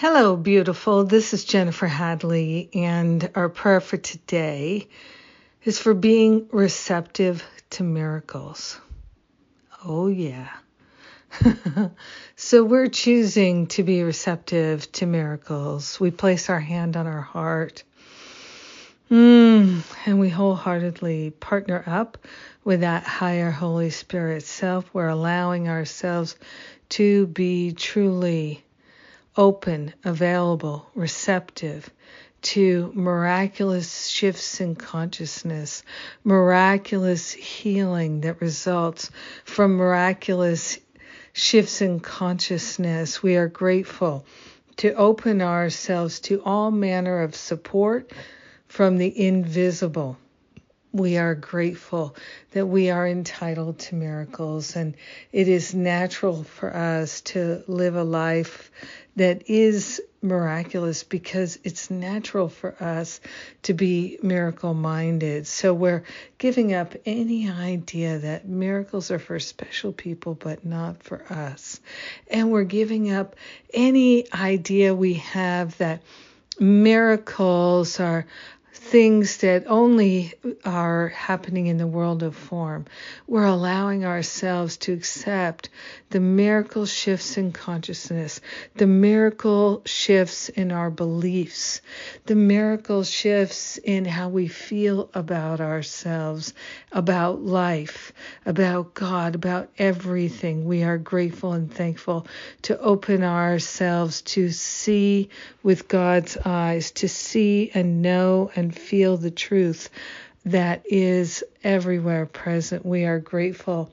Hello, beautiful. This is Jennifer Hadley, and our prayer for today is for being receptive to miracles. Oh, yeah. so we're choosing to be receptive to miracles. We place our hand on our heart. Mm, and we wholeheartedly partner up with that higher Holy Spirit self. We're allowing ourselves to be truly open, available, receptive to miraculous shifts in consciousness, miraculous healing that results from miraculous shifts in consciousness. We are grateful to open ourselves to all manner of support from the invisible. We are grateful that we are entitled to miracles, and it is natural for us to live a life that is miraculous because it's natural for us to be miracle minded. So we're giving up any idea that miracles are for special people but not for us. And we're giving up any idea we have that miracles are things that only are happening in the world of form. We're allowing ourselves to accept the miracle shifts in consciousness, the miracle shifts in our beliefs, the miracle shifts in how we feel about ourselves, about life, about God, about everything. We are grateful and thankful to open ourselves to see with God's eyes, to see and know and feel the truth that is everywhere present. We are grateful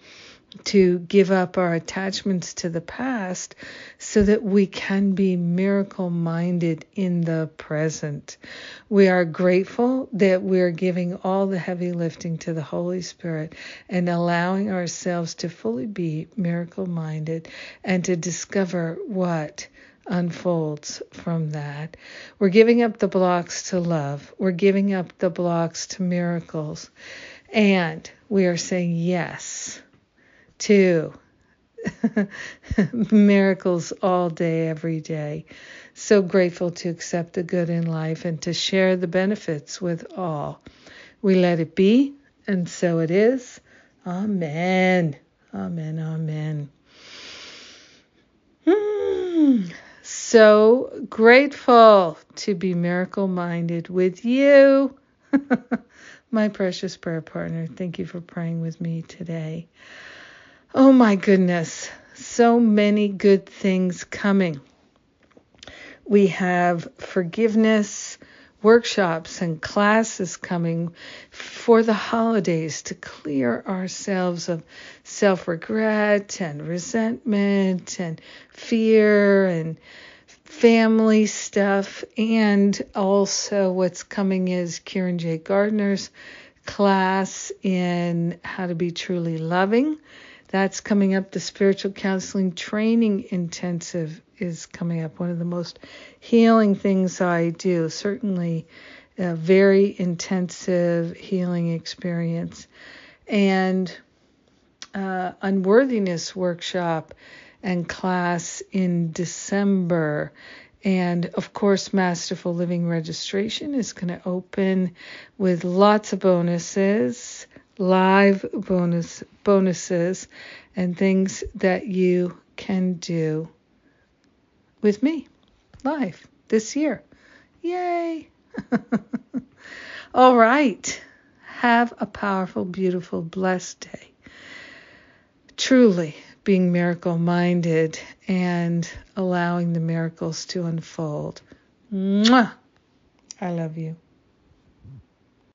to give up our attachments to the past so that we can be miracle minded in the present. We are grateful that we're giving all the heavy lifting to the Holy Spirit and allowing ourselves to fully be miracle minded and to discover what unfolds from that. We're giving up the blocks to love. We're giving up the blocks to miracles. And we are saying yes to miracles all day, every day. So grateful to accept the good in life and to share the benefits with all. We let it be, and so it is. Amen. Amen. Amen. Mm so grateful to be miracle minded with you, my precious prayer partner. Thank you for praying with me today. Oh my goodness, so many good things coming. We have forgiveness workshops and classes coming for the holidays to clear ourselves of self regret and resentment and fear and family stuff, and also what's coming is Kieran J. Gardner's class in how to be truly loving. That's coming up. The spiritual counseling training intensive is coming up. One of the most healing things I do, certainly a very intensive healing experience. And uh, unworthiness workshop and class in December. And of course, Masterful Living registration is going to open with lots of bonuses, live bonus bonuses, and things that you can do with me live this year. Yay! All right. Have a powerful, beautiful, blessed day. Truly being miracle minded and allowing the miracles to unfold. Mwah! I love you.